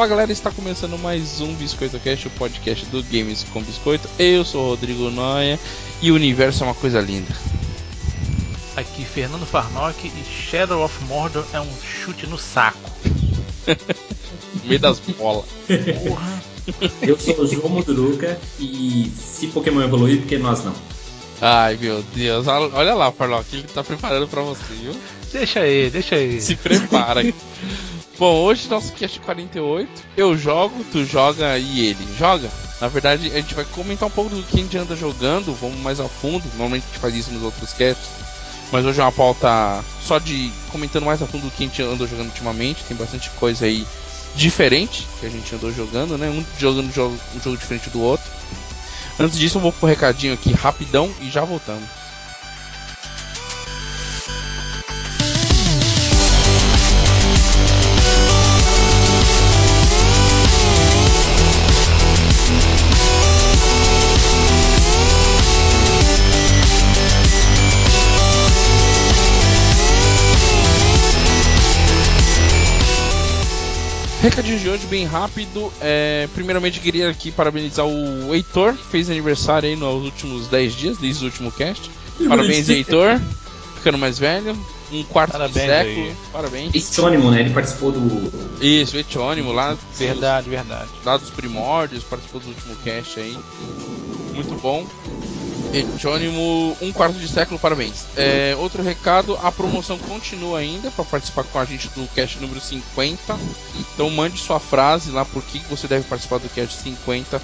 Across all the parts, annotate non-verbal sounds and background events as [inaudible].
Fala galera, está começando mais um Biscoito Cast, o podcast do Games com Biscoito. Eu sou o Rodrigo Noia e o universo é uma coisa linda. Aqui Fernando Farnock e Shadow of Mordor é um chute no saco. no meio das bolas. Porra. Eu sou o João Muduruca e se Pokémon evoluir, porque nós não? Ai meu Deus, olha lá, Farnock, ele tá preparando pra você, viu? Deixa aí, deixa aí. Se prepara. [laughs] Bom, hoje nosso cast 48. Eu jogo, tu joga e ele joga. Na verdade, a gente vai comentar um pouco do que a gente anda jogando, vamos mais a fundo. Normalmente a gente faz isso nos outros casts. Mas hoje é uma pauta só de comentando mais a fundo do que a gente andou jogando ultimamente. Tem bastante coisa aí diferente que a gente andou jogando, né? Um jogando um jogo, diferente do outro. Antes disso, eu vou pro recadinho aqui rapidão e já voltamos. Recadinho de hoje bem rápido. É, primeiramente queria aqui parabenizar o Heitor, que fez aniversário aí nos últimos 10 dias, desde o último cast. Parabéns, Heitor. Ficando mais velho. Um quarto Parabéns de século. aí. Parabéns. Etônimo, né? Ele participou do. Isso, Etônimo lá. Verdade, verdade. Lá dos primórdios, participou do último cast aí. Muito bom. Etônimo, um quarto de século, parabéns. É, outro recado, a promoção continua ainda para participar com a gente do cast número 50. Então mande sua frase lá por que você deve participar do cast 50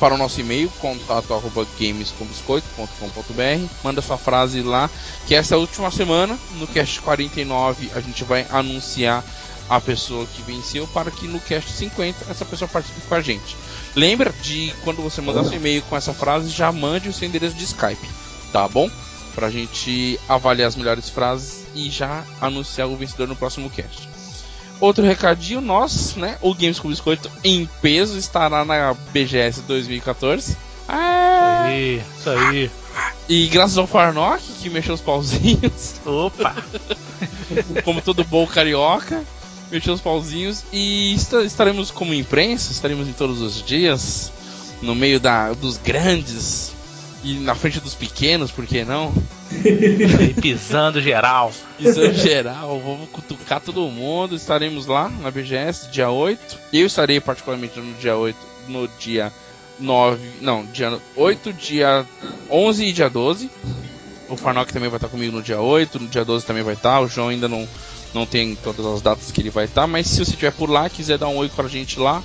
para o nosso e-mail, contato arroba gamescombiscoito.com.br. Manda sua frase lá, que essa última semana, no cast 49 a gente vai anunciar a pessoa que venceu para que no cast 50 essa pessoa participe com a gente. Lembra de quando você mandar seu e-mail com essa frase, já mande o seu endereço de Skype, tá bom? Pra gente avaliar as melhores frases e já anunciar o vencedor no próximo cast. Outro recadinho, nós, né, o Games com Biscoito em peso estará na BGS 2014. Ah, Aí, isso aí. e graças ao Farnock, que mexeu os pauzinhos, Opa! [laughs] como todo bom carioca, mexeu os pauzinhos e esta- estaremos como imprensa, estaremos em todos os dias, no meio da, dos grandes e na frente dos pequenos, por que não? Aí, [laughs] pisando geral. Exame geral, vamos cutucar todo mundo, estaremos lá na BGS, dia 8. Eu estarei particularmente no dia 8, no dia 9, não, dia 8, dia 11 e dia 12. O Farnock também vai estar comigo no dia 8, no dia 12 também vai estar. O João ainda não, não tem todas as datas que ele vai estar, mas se você estiver por lá, quiser dar um oi com a gente lá,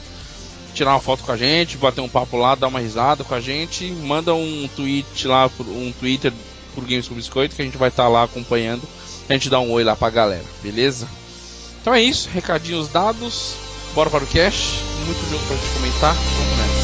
tirar uma foto com a gente, bater um papo lá, dar uma risada com a gente, manda um tweet lá, um Twitter por Games com Biscoito que a gente vai estar lá acompanhando. A gente dá um oi lá pra galera, beleza? Então é isso, recadinhos dados, bora para o cash, muito jogo pra gente comentar, vamos nessa.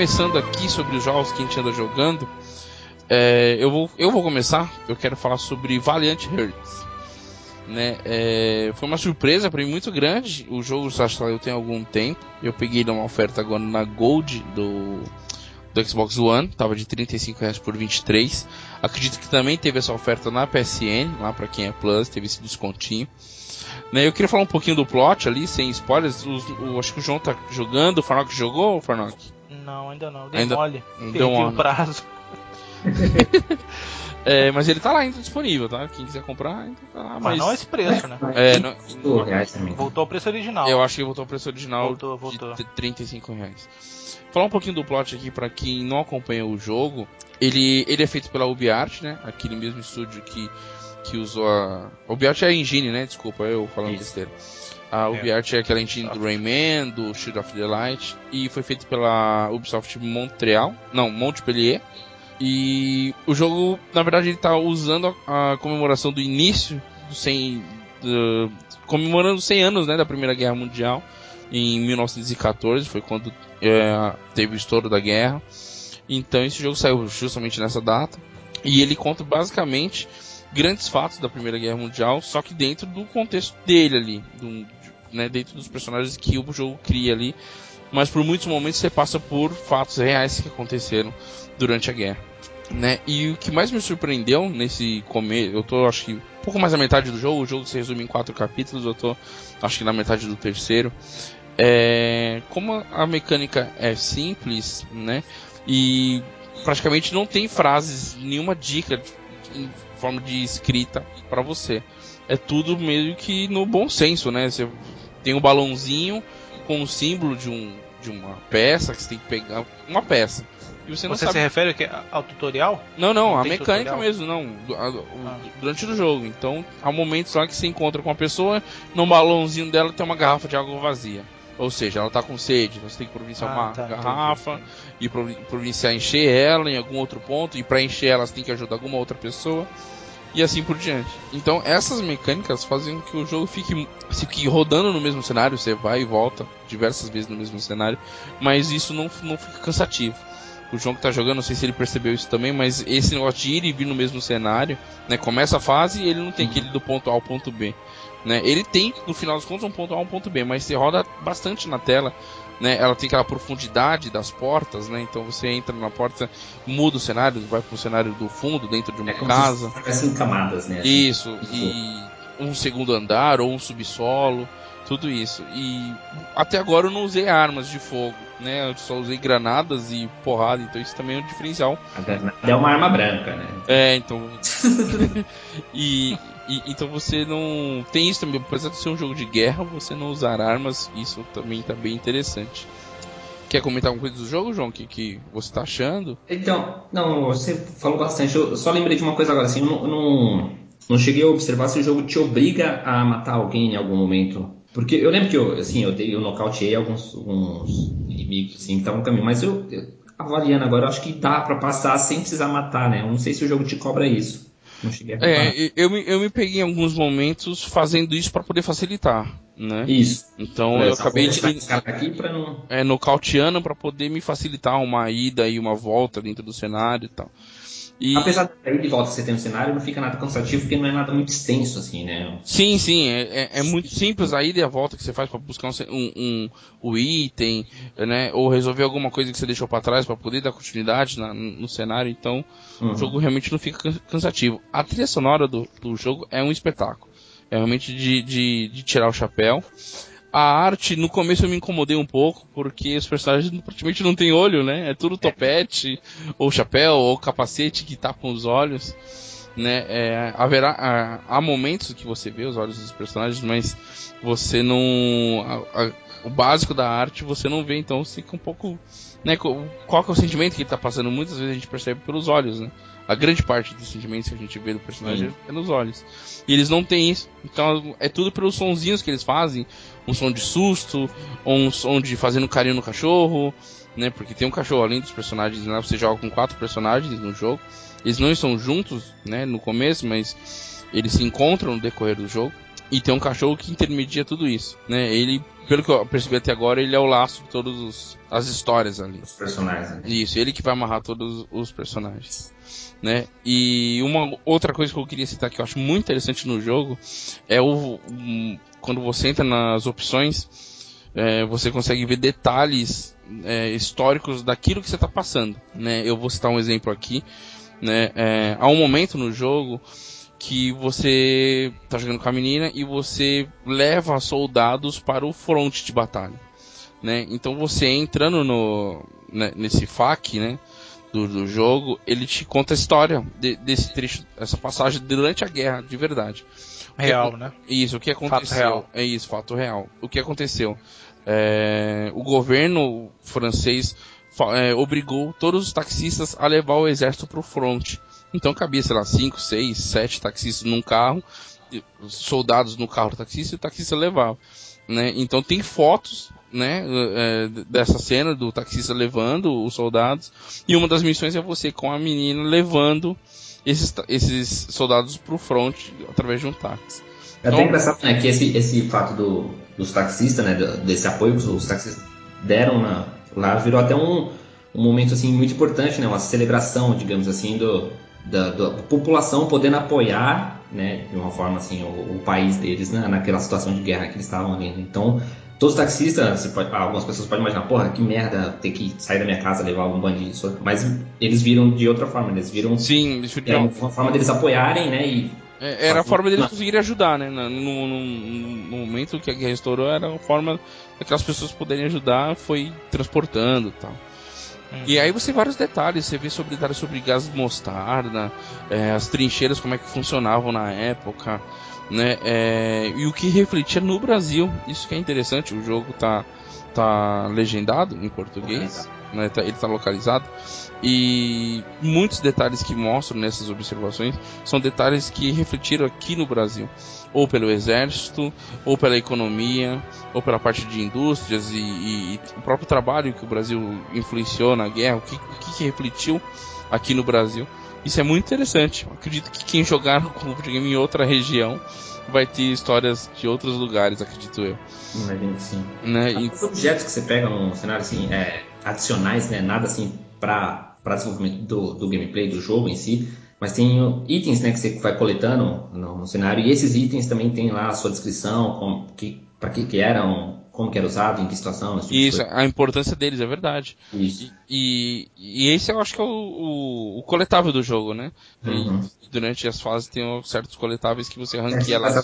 Começando aqui sobre os jogos que a gente anda jogando, é, eu, vou, eu vou começar. Eu quero falar sobre Valiant Hearts. Né? É, foi uma surpresa para mim muito grande. O jogo já saiu tem algum tempo. Eu peguei uma oferta agora na Gold do, do Xbox One, tava de 35 reais por 23. Acredito que também teve essa oferta na PSN, lá para quem é Plus, teve esse descontinho. Né, eu queria falar um pouquinho do plot ali, sem spoilers. O, acho que o João tá jogando, o Farnock jogou, Farnock? Não, ainda não. Dei Ainda- mole. Deu Perdi mole. o prazo. [laughs] É, mas ele tá lá ainda disponível, tá? Quem quiser comprar, ainda tá lá. Mas Mas, não esse preço, né? É, não- Pô, reais também. Voltou ao preço original. eu acho que voltou ao preço original Voltou, voltou. de 35 reais. Falar um pouquinho do plot aqui pra quem não acompanha o jogo. Ele, ele é feito pela UbiArt, né? Aquele mesmo estúdio que, que usou a. A UbiArt é a engine, né? Desculpa, eu falando Isso. besteira. A É. UbiArt é aquela engine do Rayman, do Shield of the Light. E foi feito pela Ubisoft Montreal. Não, Montpellier. E o jogo, na verdade, ele tá usando a, a comemoração do início do 100. do- comemorando os 100 anos né, da Primeira Guerra Mundial. Em 1914, foi quando é, teve o estouro da guerra. Então esse jogo saiu justamente nessa data. E ele conta basicamente grandes fatos da Primeira Guerra Mundial, só que dentro do contexto dele ali, do- né, dentro dos personagens que o jogo cria ali. Mas por muitos momentos você passa por fatos reais que aconteceram durante a guerra. Né? E o que mais me surpreendeu nesse começo, eu tô acho que um pouco mais da metade do jogo, o jogo se resume em quatro capítulos, eu tô acho que na metade do terceiro. É, como a mecânica é simples, né? E praticamente não tem frases, nenhuma dica forma de escrita para você. É tudo meio que no bom senso, né? Você tem um balãozinho com o símbolo de, um, de uma peça que você tem que pegar. Uma peça. E você não Você sabe. se refere ao tutorial? Não, não, Não a mecânica tutorial? mesmo, não. du- a- o- Ah. Durante o jogo. Então, há momentos lá que você encontra com a pessoa, no balãozinho dela tem uma garrafa de água vazia. Ou seja, ela tá com sede, você tem que providenciar Ah, uma tá, garrafa entendi. E provi- providenciar encher ela em algum outro ponto, e para encher ela você tem que ajudar alguma outra pessoa. E assim por diante. Então essas mecânicas fazem com que o jogo fique, fique rodando no mesmo cenário, você vai e volta diversas vezes no mesmo cenário, mas isso não, não fica cansativo. O João que tá jogando, não sei se ele percebeu isso também, mas esse negócio de ir e vir no mesmo cenário, né? Começa a fase e ele não tem Uhum. aquele do ponto A ao ponto B. Né? Ele tem, no final dos contos, um ponto A um ponto B, mas você roda bastante na tela. Né? Ela tem aquela profundidade das portas, né? Então você entra na porta, muda o cenário, vai pro cenário do fundo, dentro de uma É casa. em camadas, né? Isso, e um segundo andar ou um subsolo, tudo isso. E até agora eu não usei armas de fogo, né? Eu só usei granadas e porrada, então isso também é um diferencial. A granada é uma arma branca, né? É, então. [laughs] [laughs] e, e- então você não. Tem isso também, apesar de ser um jogo de guerra, você não usar armas, isso também tá bem interessante. Quer comentar alguma coisa do jogo, João? Que, que você tá achando? Então, não, você falou bastante. Eu só lembrei de uma coisa agora, assim, eu não, não, não cheguei a observar se o jogo te obriga a matar alguém em algum momento. Porque eu lembro que eu, assim, eu, dei, eu nocauteei alguns, alguns inimigos, assim, que estavam no caminho, mas eu, eu, avaliando agora, eu acho que dá pra passar sem precisar matar, né? Eu não sei se o jogo te cobra isso. Não cheguei a reparar. É, eu, me- eu me peguei em alguns momentos fazendo isso para poder facilitar, né? Isso. Então Olha, eu acabei de daqui pra não. é, nocauteando para poder me facilitar uma ida e uma volta dentro do cenário e tal. E, Apesar de sair de volta você tem um cenário, não fica nada cansativo porque não é nada muito extenso, assim, né? Sim, sim, é, é- é muito simples a ida e a volta que você faz para buscar um, um, um- o item, né? Ou resolver alguma coisa que você deixou para trás para poder dar continuidade na- no cenário. Então, Uhum. o jogo realmente não fica can- cansativo. A trilha sonora do, do jogo é um espetáculo. É realmente de, de, de tirar o chapéu. A arte, no começo eu me incomodei um pouco, porque os personagens praticamente não têm olho, né? É tudo topete, ou chapéu, ou capacete que tapam os olhos. Né? É, haverá, há, há momentos que você vê os olhos dos personagens, mas você não. a- a- o básico da arte você não vê, então fica um pouco. Né, qual que é o sentimento que ele tá passando? Muitas vezes a gente percebe pelos olhos, né? A grande parte dos sentimentos que a gente vê do personagem Sim. é nos olhos. E eles não têm isso. Então é tudo pelos sonzinhos que eles fazem. Um som de susto, ou um som de fazendo carinho no cachorro, né? Porque tem um cachorro além dos personagens, né? Você joga com quatro personagens no jogo. Eles não estão juntos, né, no começo, mas eles se encontram no decorrer do jogo. E tem um cachorro que intermedia tudo isso, né? Ele, pelo que eu percebi até agora, ele é o laço de todas as histórias ali. Os personagens. né? Isso, ele que vai amarrar todos os personagens. Né? E uma outra coisa que eu queria citar que eu acho muito interessante no jogo é o um, quando você entra nas opções, é, você consegue ver detalhes é, históricos daquilo que você está passando. Né? Eu vou citar um exemplo aqui. Né? É, há um momento no jogo que você está jogando com a menina e você leva soldados para o fronte de batalha. Né? Então você entrando no, né, nesse FAQ, né? Do, do, jogo, ele te conta a história de, desse trecho, essa passagem durante a guerra, de verdade. Real, que, né? Isso, o que aconteceu. É isso, fato real. O que aconteceu? É, o governo francês é, obrigou todos os taxistas a levar o exército para o front. Então cabia, sei lá, 5, 6, 7 taxistas num carro, soldados no carro do taxista e o taxista levava. Né? Então tem fotos né, é, dessa cena do taxista levando os soldados e uma das missões é você com a menina levando esses, esses soldados para o front através de um táxi. É até então, engraçado né, que esse, esse fato do, dos taxistas, né, desse apoio que os taxistas deram na, lá, virou até um, um momento assim muito importante, né, uma celebração, digamos assim, do, da, da população podendo apoiar, né, de uma forma assim, o, o país deles né, naquela situação de guerra que eles estavam ali. Então, todos os taxistas, pode, algumas pessoas podem imaginar, porra, que merda ter que sair da minha casa levar algum bandido, mas eles viram de outra forma, eles viram. Sim, eles viram. uma forma deles apoiarem, né, e é, era a forma deles conseguirem ajudar, né? No, no, no, momento que a guerra estourou, era a forma daquelas pessoas poderem ajudar, foi transportando e tal. Uhum. E aí você tem vários detalhes, você vê sobre detalhes sobre gás mostarda, é, as trincheiras, como é que funcionavam na época, né? É, e o que refletia no Brasil, isso que é interessante, o jogo tá, tá legendado em português, né? Tá, ele tá localizado. E muitos detalhes que mostram nessas observações são detalhes que refletiram aqui no Brasil, ou pelo exército, ou pela economia, ou pela parte de indústrias e, e, e o próprio trabalho que o Brasil influenciou na guerra, o que, o que refletiu aqui no Brasil. Isso é muito interessante. Eu acredito que quem jogar com [laughs] videogame em outra região vai ter histórias de outros lugares, acredito eu. Imagino que sim. Né? Os objetos que você pega no cenário assim, é, adicionais, né? Nada assim para para desenvolvimento do, do gameplay, do jogo em si, mas tem itens né, que você vai coletando no, no cenário, e esses itens também tem lá a sua descrição, que, para que, que eram, como que era usado, em que situação. Tipo Isso, a importância deles, é verdade. Isso. E, e, e, esse eu acho que é o, o, o coletável do jogo, né? Uhum. durante as fases tem certos coletáveis que você ranqueia é, lá.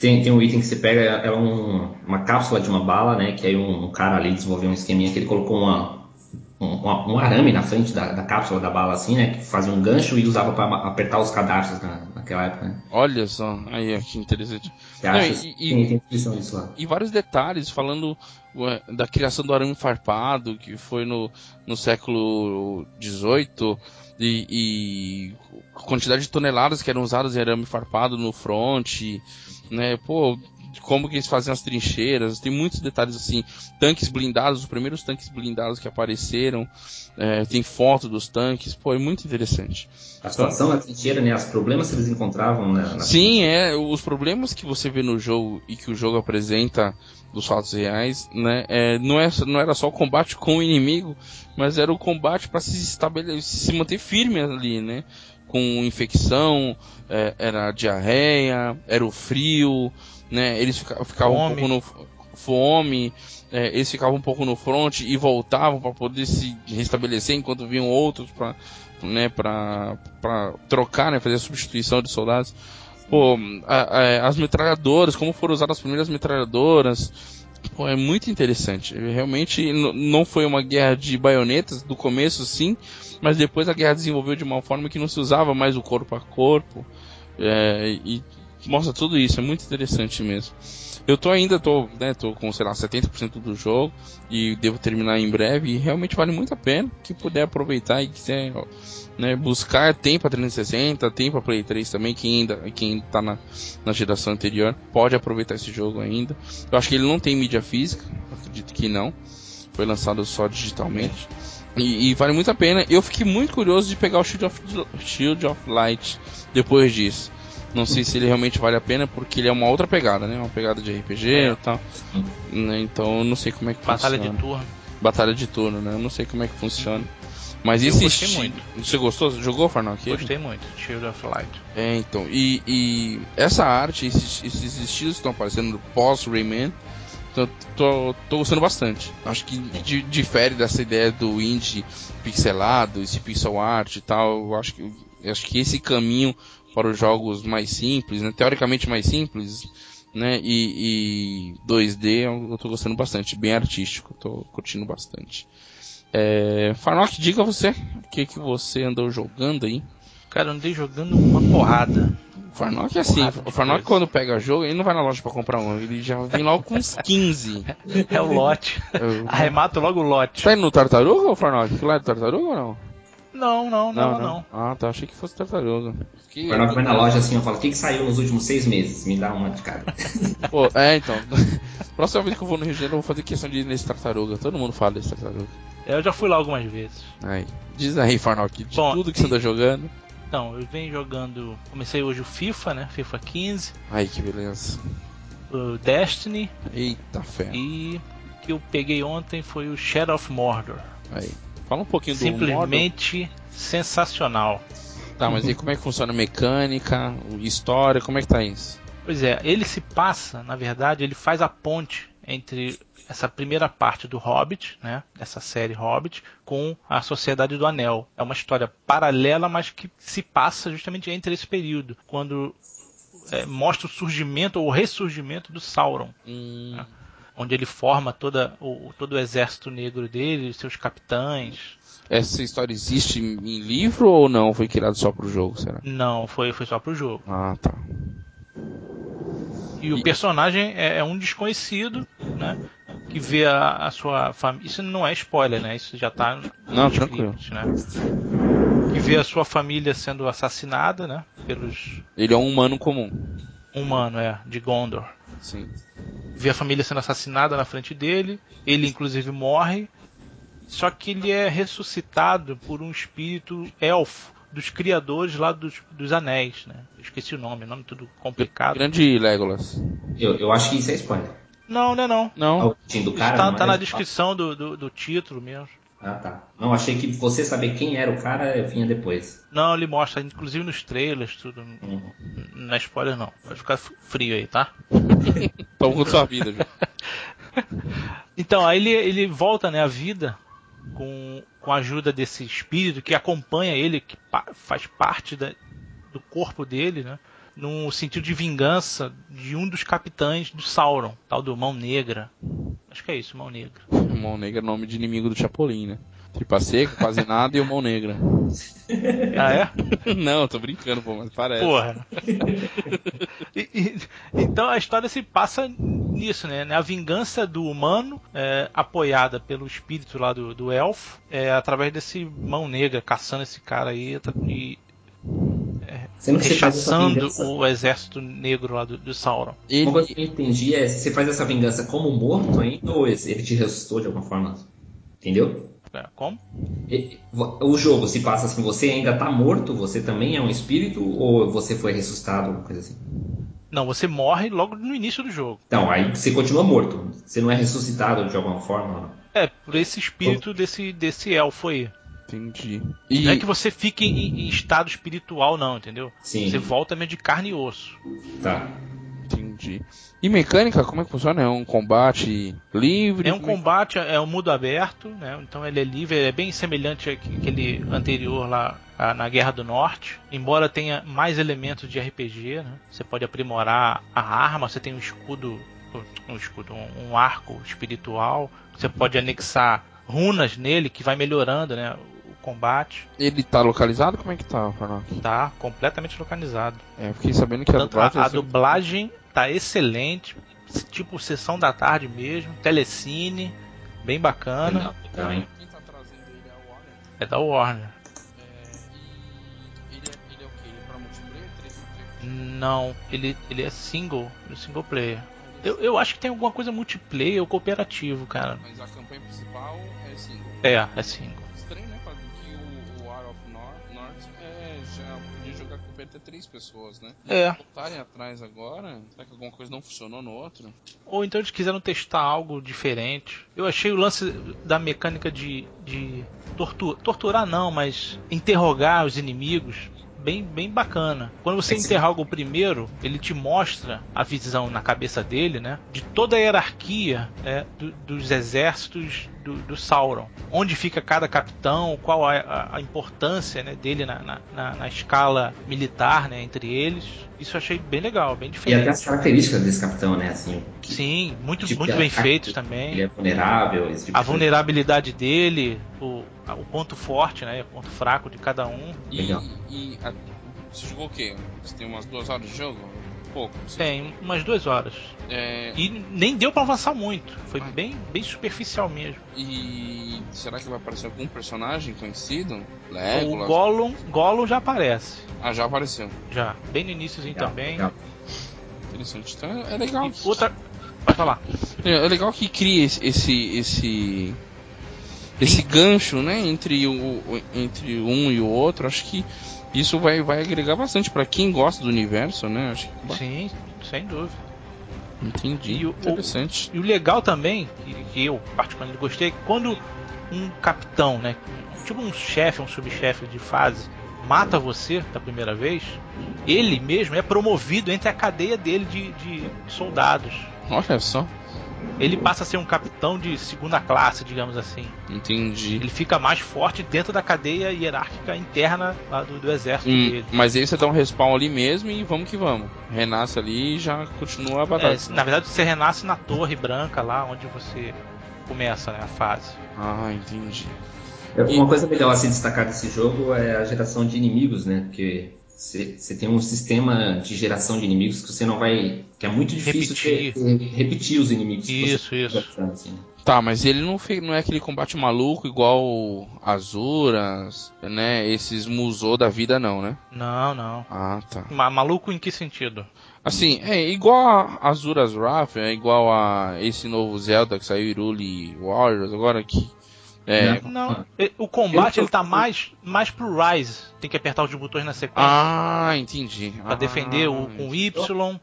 Tem, tem um item que você pega, é um, uma cápsula de uma bala, né? Que aí um, um cara ali desenvolveu um esqueminha que ele colocou uma, um, um, arame na frente da, da, cápsula da bala, assim, né? Que fazia um gancho e usava para apertar os cadastros na, naquela época. Né? Olha só, aí que interessante. Não? E, tem, tem descrição disso lá. E vários detalhes falando ué, da criação do arame farpado, que foi no, no século XVIII, e, e quantidade de toneladas que eram usadas em arame farpado no fronte, né? Pô, como que eles faziam as trincheiras, tem muitos detalhes assim, tanques blindados, os primeiros tanques blindados que apareceram, é, tem foto dos tanques, pô, é muito interessante. A situação então, na trincheira, né, os problemas que eles encontravam na, na Sim, é, os problemas que você vê no jogo e que o jogo apresenta dos fatos reais, né, é, não, é, não era só o combate com o inimigo, mas era o combate para se estabelecer, se manter firme ali, né, com infecção, é, era a diarreia, era o frio, né? Eles ficavam, ficavam um pouco no fome, é, eles ficavam um pouco no front e voltavam para poder se restabelecer enquanto vinham outros para né, para trocar, né, fazer a substituição de soldados. Pô, a, a, as metralhadoras, como foram usadas as primeiras metralhadoras, pô, é muito interessante. Realmente não foi uma guerra de baionetas, do começo sim, mas depois a guerra desenvolveu de uma forma que não se usava mais o corpo a corpo. É, e mostra tudo isso, é muito interessante mesmo. Eu tô ainda, tô, né, tô com, sei lá, 70% do jogo e devo terminar em breve e realmente vale muito a pena. Quem puder aproveitar e quiser né, buscar, tem pra 360, tem pra Play 3 também, quem ainda, quem tá na, na geração anterior, pode aproveitar esse jogo ainda. Eu acho que ele não tem mídia física, acredito que não. Foi lançado só digitalmente. E, e, vale muito a pena. Eu fiquei muito curioso de pegar o Shield of, Shield of Light depois disso. Não sei se ele realmente vale a pena, porque ele é uma outra pegada, né? Uma pegada de RPG é. e tal. Né? Então eu não sei como é que Batalha funciona. de turno. Batalha de turno, né? Eu não sei como é que funciona. Mas eu esse gostei muito. Você gostou? Jogou, Farnock? Gostei muito, Shield of Light. É, então. E, e essa arte, esses, esses estilos que estão aparecendo pós-Rayman, Tô, tô, tô gostando bastante. Acho que di- difere dessa ideia do indie pixelado, esse pixel art e tal. Eu acho que, eu acho que esse caminho para os jogos mais simples, né, teoricamente mais simples, né, e, e 2D eu, eu tô gostando bastante, bem artístico, tô curtindo bastante. É, Farnock, diga você, o que, que você andou jogando aí? Cara, eu andei jogando uma porrada. O Farnock é assim, o Farnock quando pega jogo, ele não vai na loja pra comprar um, ele já vem logo com uns 15. [laughs] É o lote. Eu- Arremato logo o lote. Tá indo no Tartaruga, Farnock? Lá é do Tartaruga ou não? Não, não, não, não. Ah, tá, achei que fosse Tartaruga. Que- O Arnaldo vai na loja assim, eu falo, o que, que saiu nos últimos seis meses? Me dá uma de cada. [laughs] Pô, é, então. [laughs] Próxima vez que eu vou no Rio de Janeiro, eu vou fazer questão de ir nesse Tartaruga. Todo mundo fala desse Tartaruga. Eu já fui lá algumas vezes. Aí. Diz aí, Farnock, de Bom, tudo que você anda jogando. Então, eu venho jogando. Comecei hoje o FIFA, né? FIFA 15, Aí, que beleza. o Destiny Eita fé. e o que eu peguei ontem foi o Shadow of Mordor. Aí. Fala um pouquinho do modo. Simplesmente sensacional. Tá, mas aí como é que funciona a mecânica, história, como é que tá isso? Pois é, ele se passa, na verdade, ele faz a ponte entre essa primeira parte do Hobbit, né, dessa série Hobbit, com a Sociedade do Anel. É uma história paralela, mas que se passa justamente entre esse período, quando é, mostra o surgimento ou o ressurgimento do Sauron, Hum, onde ele forma toda o, todo o exército negro dele, seus capitães. essa história existe em livro ou não? Foi criado só pro jogo, será? Não, foi, foi só pro jogo. Ah, tá. E o E- personagem é, é um desconhecido, né? Que vê a, a sua família. Isso não é spoiler, né? Isso já tá Não, tranquilo. scripts, né? Que vê a sua família sendo assassinada, né? Pelos Ele é um humano comum. humanos, é, de Gondor. Sim. Vê a família sendo assassinada na frente dele. Ele, inclusive, morre. Só que ele é ressuscitado por um espírito elfo dos criadores lá dos, dos anéis, né? Eu esqueci o nome, nome tudo complicado. Grande Legolas. Eu, eu acho que isso é spoiler. Não, não é não. Não. origem do cara. Tá, tá na descrição do, do, do título mesmo. Ah, tá. Não, achei que você saber quem era o cara vinha depois. Não, ele mostra, inclusive nos trailers, tudo. Uhum. Não é spoiler não. Pode ficar frio aí, tá? [laughs] Toma com sua vida, Ju. [laughs] Então, aí ele, ele volta né, à vida com, com a ajuda desse espírito que acompanha ele, que pa- faz parte da- do corpo dele, né? Num sentido de vingança de um dos capitães do Sauron, tal do Mão Negra. Acho que é isso, Mão Negra. [laughs] Mão Negra é nome de inimigo do Chapolin, né? Tripa seca, quase nada e o Mão Negra. [laughs] Ah, é? [laughs] Não, tô brincando, pô, mas parece. Porra. E- e- então a história se passa nisso, né? A vingança do humano, é, apoiada pelo espírito lá do, do elfo, é, através desse mão negra, caçando esse cara aí e Sendo que rechaçando vingança. o exército negro lá do, do Sauron. Uma coisa Ele, que eu entendi é se você faz essa vingança como morto ainda ou ele te ressuscitou de alguma forma. Entendeu? É, como? E- O jogo se passa assim, você ainda tá morto, você também é um espírito ou você foi ressuscitado, alguma coisa assim? Não, você morre logo no início do jogo. Então, aí você continua morto. Você não é ressuscitado de alguma forma. É, por esse espírito desse, desse elfo aí. Entendi. E Não é que você fique em, em estado espiritual, não, entendeu? Sim. Você volta mesmo de carne e osso. Tá. entendi. E mecânica, como é que funciona? É um combate livre? É um Como combate, é um mundo aberto, né? Então ele é livre, ele é bem semelhante àquele anterior lá na Guerra do Norte. Embora tenha mais elementos de RPG, né? Você pode aprimorar a arma, você tem um escudo, um escudo, um arco espiritual. Você pode anexar runas nele que vai melhorando, né? Combate Ele tá localizado? Como é que tá, Farnock? tá completamente localizado. É, eu fiquei sabendo que a Tanto a, dublagem... a é sempre- dublagem tá excelente, tipo sessão da tarde mesmo, telecine, bem bacana. Hein? Quem tá trazendo ele é o Warner. É da Warner. É, e ele é, ele é o quê? Ele é pra multiplayer? 3 Não, ele, ele é single, ele é single player. Eu, eu acho que tem alguma coisa multiplayer ou cooperativo, cara. Mas a campanha principal é single. É, é single. Até três pessoas, né? É. Voltarem atrás agora, será que alguma coisa não funcionou no outro? Ou então eles quiseram testar algo diferente. Eu achei o lance da mecânica de, de tortu- torturar não, mas interrogar os inimigos bem, bem bacana. Quando você Esse- interroga o primeiro, ele te mostra a visão na cabeça dele, né? De toda a hierarquia é, do- dos exércitos do, do Sauron. Onde fica cada capitão, qual a, a- a importância né, dele na, na- na- na escala militar, né? Entre eles. Isso eu achei bem legal, bem E até diferente. as características desse capitão, né? Assim, Sim, muito, tipo muito bem ataque feitos também. ele é vulnerável, esse tipo A de coisa. vulnerabilidade dele, o, o ponto forte, né? O ponto fraco de cada um. E, Legal. e a- você jogou o quê? Você tem umas duas horas de jogo? Pouco. sim. Tem umas duas horas. É, E nem deu pra avançar muito. Foi Ah. bem, bem superficial mesmo. e será que vai aparecer algum personagem conhecido? o Legolas? Gollum, Gollum já aparece. Ah, já apareceu. Já. Bem no iníciozinho Legal, também. legal. Interessante. Então é legal. E outra. Pode falar. É é legal que cria esse esse esse, esse gancho, né, entre o o- entre um e o outro. Acho que isso vai vai agregar bastante pra quem gosta do universo, né? Acho que Sim, sem dúvida. entendi. E o- Interessante. E o legal também, que, que eu particularmente gostei, é que quando um capitão, né? Tipo um chefe, um subchefe de fase, mata você da primeira vez, ele mesmo é promovido entre a cadeia dele de, de soldados. Olha só. Ele passa a ser um capitão de segunda classe, digamos assim. Entendi. Ele fica mais forte dentro da cadeia hierárquica interna lá do, do exército Hum, dele. mas aí você dá um respawn ali mesmo e vamos que vamos. Renasce ali e já continua a batalha. É, na verdade, você renasce na Torre Branca, lá onde você começa né, a fase. Ah, entendi. É, Uma coisa legal a se destacar desse jogo é a geração de inimigos, né? Porque você tem um sistema de geração de inimigos que você não vai. que é muito difícil Repetir. ter- ter- repetir os inimigos. Isso, isso. gastando, assim. Tá, mas ele não, fez, não é aquele combate maluco igual Azuras, né? Esses Musou da vida, não, né? Não, não. Ah, tá. Ma- maluco em que sentido? Assim, é igual a Azuras Wrath, é igual a esse novo Zelda que saiu, Irule Warriors, agora que. É. Não, e- o combate Eu- ele tá mais, mais pro Rise. Tem que apertar os botões na sequência Ah, entendi. pra defender o, com Y.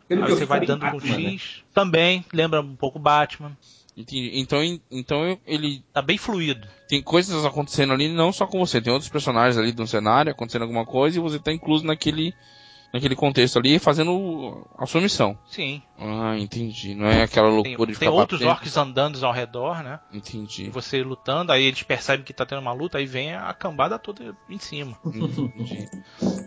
Pelo Aí você vai dando com Batman, né? X. Também lembra um pouco Batman. Entendi. Então, então ele Tá bem fluido. tem coisas acontecendo ali, não só com você, tem outros personagens ali do cenário acontecendo alguma coisa e você tá incluso naquele, naquele contexto ali fazendo a sua missão. Sim. Ah, entendi. Não é aquela Tem, loucura de tem ficar outros batendo. orcs andando ao redor, né? E Entendi. você lutando, aí eles percebem que tá tendo uma luta, aí vem a cambada toda em cima. Entendi.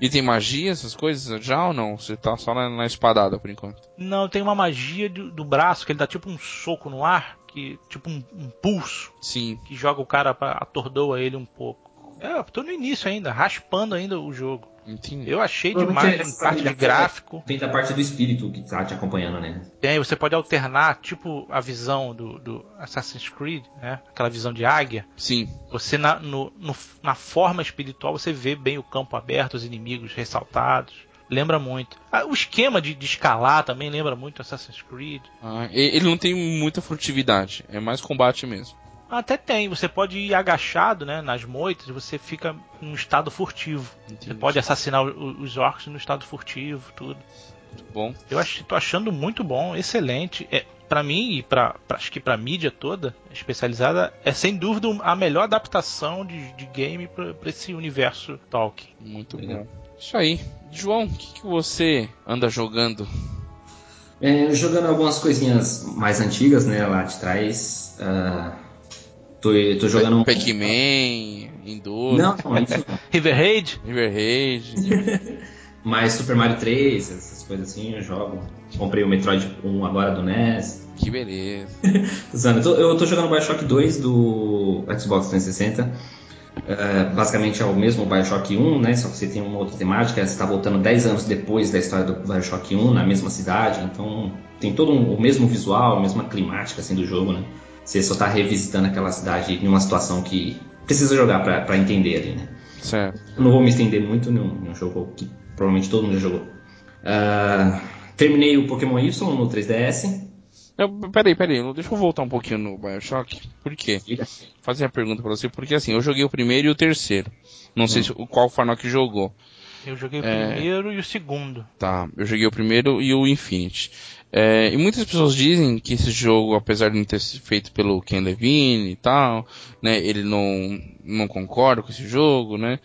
E tem magia, essas coisas já ou não? Você tá só na, na espadada por enquanto? Não, tem uma magia do, do braço, que ele dá tipo um soco no ar, que tipo um, um pulso, Sim. que joga o cara pra atordoa ele um pouco. É, eu tô no início ainda, raspando ainda o jogo. Entendi. Eu achei demais em essa parte de gráfico. Tem da parte do espírito que tá te acompanhando, né? Tem, você pode alternar, tipo a visão do, do Assassin's Creed, né? Aquela visão de águia. Sim. Você na, no- no- na forma espiritual você vê bem o campo aberto, os inimigos ressaltados. Lembra muito. Ah, o esquema de, de escalar também lembra muito Assassin's Creed. Ah, ele não tem muita furtividade, é mais combate mesmo. Até tem, você pode ir agachado, né, nas moitas, você fica num estado furtivo. Você Entendi. pode assassinar os orcs no estado furtivo, tudo. Muito bom. Eu acho, tô achando muito bom, excelente. É, para mim e para acho que para mídia toda especializada é sem dúvida a melhor adaptação de, de game para esse universo Tolkien. Muito Legal. bom. Isso aí. João, o que, que você anda jogando? É, jogando algumas coisinhas mais antigas, né, lá de trás. ah, tô, tô jogando um. Pac-Man, Enduro, Não, não, isso não. [laughs] River Raid, River Raid. [laughs] Mas Super Mario 3, essas coisas assim, eu jogo. Comprei o Metroid 1 agora do NES. que beleza. [laughs] Zano, eu, tô, jogando Bioshock 2 do Xbox 360. É, basicamente é o mesmo Bioshock 1, né? Só que você tem uma outra temática. Você está voltando 10 anos depois da história do Bioshock 1, na mesma cidade. Então tem todo um- o mesmo visual, a mesma climática assim, do jogo, né? Você só está revisitando aquela cidade em uma situação que precisa jogar para entender ali, né? Certo. Eu não vou me estender muito num, num jogo que provavelmente todo mundo já jogou. Ah, terminei o Pokémon Y no 3DS. Eu, peraí, peraí, deixa eu voltar um pouquinho no Bioshock. Por quê? Fazer a pergunta pra você, porque assim, eu joguei o primeiro e o terceiro. Não sei se, qual Farnock jogou. eu joguei o É. primeiro e o segundo. Tá, eu joguei o primeiro e o Infinity. É, e muitas pessoas dizem que esse jogo, apesar de não ter sido feito pelo Ken Levine e tal, né, ele não, não concorda com esse jogo, né?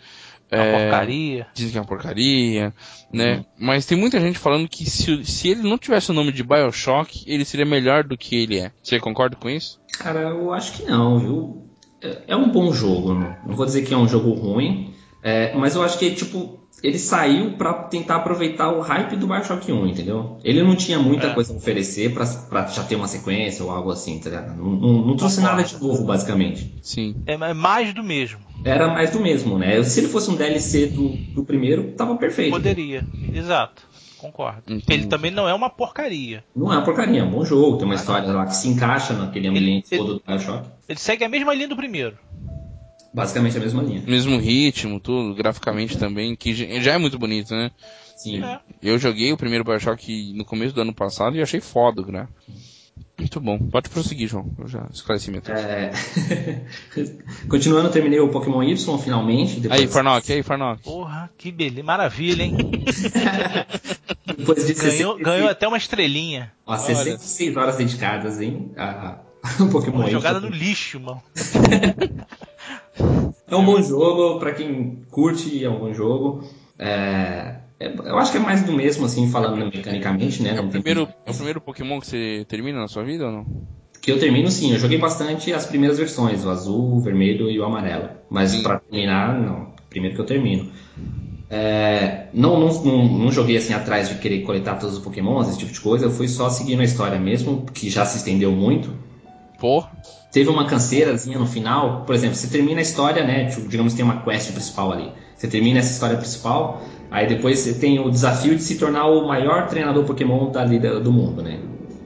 Uma É, porcaria. Dizem que é uma porcaria, né? Mas tem muita gente falando que se, se ele não tivesse o nome de Bioshock, ele seria melhor do que ele é. Você concorda com isso? Cara, eu acho que não, viu? É- É um bom jogo, não vou dizer que é um jogo ruim, é, mas eu acho que, tipo, ele saiu pra tentar aproveitar o hype do Bioshock 1, entendeu? Ele não tinha muita É. coisa a oferecer pra, pra já ter uma sequência ou algo assim, tá ligado? Não, não- não trouxe nada de novo, basicamente. Sim. É é mais do mesmo. Era mais do mesmo, né? Se ele fosse um DLC do, do primeiro, tava perfeito. Poderia. Exato. Concordo. Entendi. Ele também não é uma porcaria. Não é uma porcaria, é um bom jogo, tem uma história lá que se encaixa naquele ambiente ele- todo do Bioshock. Ele segue a mesma linha do primeiro. Basicamente a mesma linha. Mesmo ritmo, tudo, graficamente também, que já- é muito bonito, né? Sim. É. Eu joguei o primeiro Bioshock no começo do ano passado e achei foda, né? Muito bom. Pode prosseguir, João. Eu já esclareci minha. É... [laughs] Continuando, terminei o Pokémon Y finalmente. Depois, Aí, Farnock, aí, Farnock. Porra, que beleza. Maravilha, hein? [laughs] depois de Ganhou, 66 ganhou até uma estrelinha. Ó, 66 horas dedicadas, hein? A... [laughs] o Pokémon Uma Y. jogada no lixo, mano. [laughs] É um bom jogo, pra quem curte, é um bom jogo. É... é- Eu acho que é mais do mesmo, assim, falando mecanicamente, né? É o primeiro, é o primeiro Pokémon que você termina na sua vida ou não? Que eu termino sim, eu joguei bastante as primeiras versões, o azul, o vermelho e o amarelo. Mas pra terminar, não. Primeiro que eu termino. É, não, não, não, não joguei assim atrás de querer coletar todos os pokémons, esse tipo de coisa. Eu fui só seguindo a história mesmo, que já se estendeu muito. Teve uma canseirazinha no final, por exemplo, você termina a história, né? tipo, digamos que tem uma quest principal ali. Você termina essa história principal, aí depois você tem o desafio de se tornar o maior treinador Pokémon dali da- do mundo, né?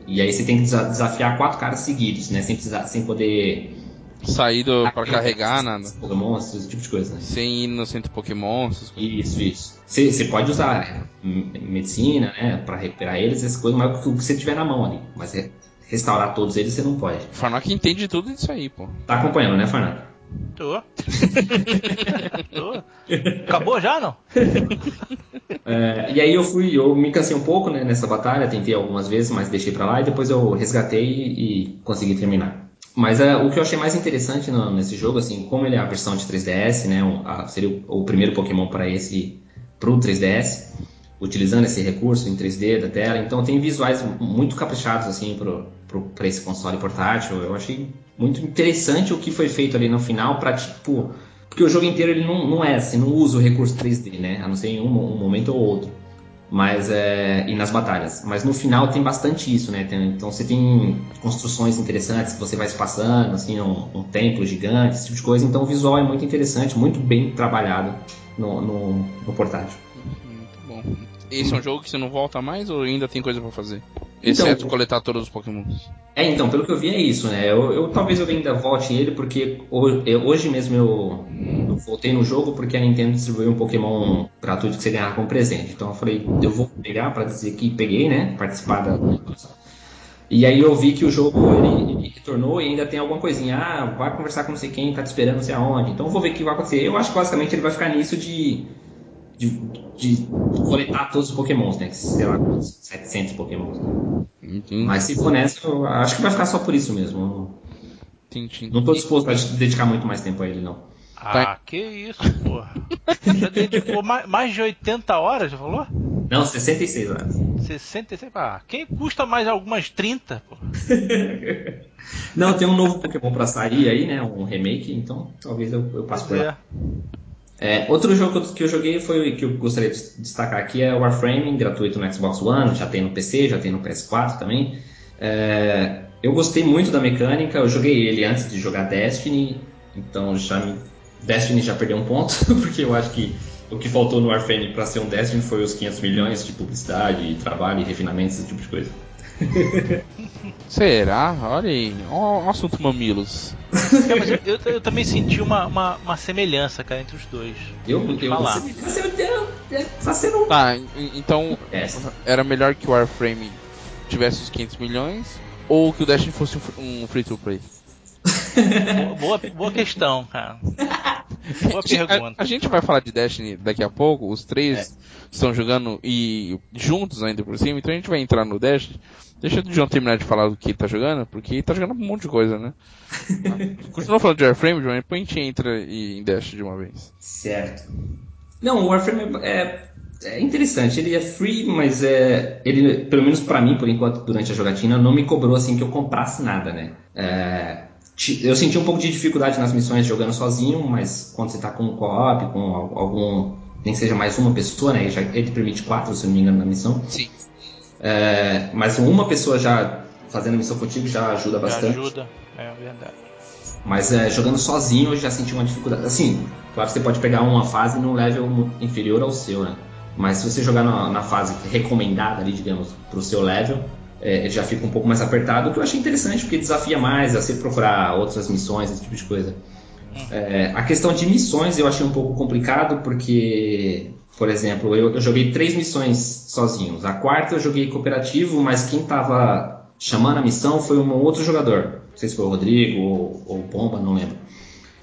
E aí você tem que desa- desafiar quatro caras seguidos, né? Sem, precisar, sem poder Saído pra carregar nada. Pokémon, esse tipo de coisa, né? Sem ir no centro Pokémon, essas coisas. Isso, isso. Você, pode usar né, medicina, né, pra recuperar eles, essas coisas, mas o que você tiver na mão ali. Mas re- restaurar todos eles você não pode. O Farnock entende tudo disso aí, pô. Tá acompanhando, né, Fernando? Tô. [laughs] Tô. Acabou já, não? [laughs] É, e aí eu fui, eu me cansei um pouco né, nessa batalha, tentei algumas vezes, mas deixei pra lá e depois eu resgatei e, e consegui terminar. Mas é, o que eu achei mais interessante no- nesse jogo, assim, como ele é a versão de 3DS, né, um- a- seria o, o primeiro Pokémon para esse pro 3DS, utilizando esse recurso em 3D da tela, então tem visuais muito caprichados assim pra esse console portátil. Eu achei muito interessante o que foi feito ali no final para tipo porque o jogo inteiro ele não, não é assim, não usa o recurso 3D, né? A não ser em um, um momento ou outro. Mas é, e nas batalhas. Mas no final tem bastante isso, né? Tem- então você tem construções interessantes que você vai se passando, assim, um, um templo gigante, esse tipo de coisa. Então o visual é muito interessante, muito bem trabalhado no, no, no portátil. Muito bom. Esse é um jogo que você não volta mais ou ainda tem coisa pra fazer? Então- Exceto coletar todos os Pokémons. É, então, pelo que eu vi é isso, né? Eu, eu- talvez eu ainda volte ele, porque eu- hoje mesmo eu, eu voltei no jogo porque a Nintendo distribuiu um Pokémon gratuito que você ganhava como presente. Então eu falei, eu vou pegar pra dizer que peguei, né? Participar da. E aí eu vi que o jogo ele, ele retornou e ainda tem alguma coisinha. Ah, vai conversar com não sei quem, tá te esperando não sei aonde. Então eu vou ver o que vai acontecer. Eu acho que basicamente ele vai ficar nisso de. De, de coletar todos os pokémons, né? Que, sei lá, 700 pokémons. Entendi. Mas se for nessa, eu acho que vai ficar só por isso mesmo. Entendi. Não tô disposto a dedicar muito mais tempo a ele, não. Ah, que isso, porra. Já dedicou mais, mais de 80 horas, já falou? Não, 66 horas. 66. Ah, quem custa mais algumas 30, porra? [laughs] Não, tem um novo Pokémon pra sair aí, né? Um remake, então talvez eu, eu passe por Pois lá. É. Outro jogo que eu joguei foi que eu gostaria de destacar aqui é o Warframe, gratuito no Xbox One, já tem no PC, já tem no PS4 também. É, eu gostei muito da mecânica, eu joguei ele antes de jogar Destiny, então já me, Destiny já perdeu um ponto, [laughs] porque eu acho que o que faltou no Warframe para ser um Destiny foi os 500 milhões de publicidade, trabalho e refinamento, esse tipo de coisa. [laughs] Será? Olha aí. Ó, ó assunto mamilos. É, mas eu, eu- eu também senti uma, uma, uma semelhança, cara, entre os dois. Eu, Vou te eu, falar. você, você, sendo Tá, en- então É. era melhor que o Warframe tivesse os 500 milhões ou que o Destiny fosse um fr- um free to play? Boa, boa, questão, cara. Boa [laughs] A, pergunta. a gente vai falar de Destiny daqui a pouco, os três É. estão jogando e juntos ainda por cima, então a gente vai entrar no Destiny. Deixa o John terminar de falar do que ele tá jogando, porque ele tá jogando um monte de coisa, né? [laughs] Continua falando de Warframe, John, depois a gente entra e- em Destiny de uma vez. certo. Não, o Warframe é, é interessante. Ele é free, mas é, ele, pelo menos pra mim, por enquanto, durante a jogatina, não me cobrou assim que eu comprasse nada, né? É, eu senti um pouco de dificuldade nas missões jogando sozinho, mas quando você tá com um co-op, com al- algum. nem que seja mais uma pessoa, né? Ele, já- ele permite quatro, se não me engano, na missão. Sim. É, mas uma pessoa já fazendo missão contigo já ajuda Já bastante. ajuda, é verdade. Mas é, jogando sozinho eu já senti uma dificuldade. Assim, claro que você pode pegar uma fase num level inferior ao seu, né? Mas se você jogar na, na fase recomendada ali, digamos, pro seu level, é, ele já fica um pouco mais apertado, o que eu achei interessante, porque desafia mais a você procurar outras missões, esse tipo de coisa. É, a questão de missões eu achei um pouco complicado, porque, por exemplo, eu, eu joguei três missões sozinhos. A quarta eu joguei cooperativo, mas quem tava chamando a missão foi um outro jogador. Não sei se foi o Rodrigo ou, o Bomba, não lembro.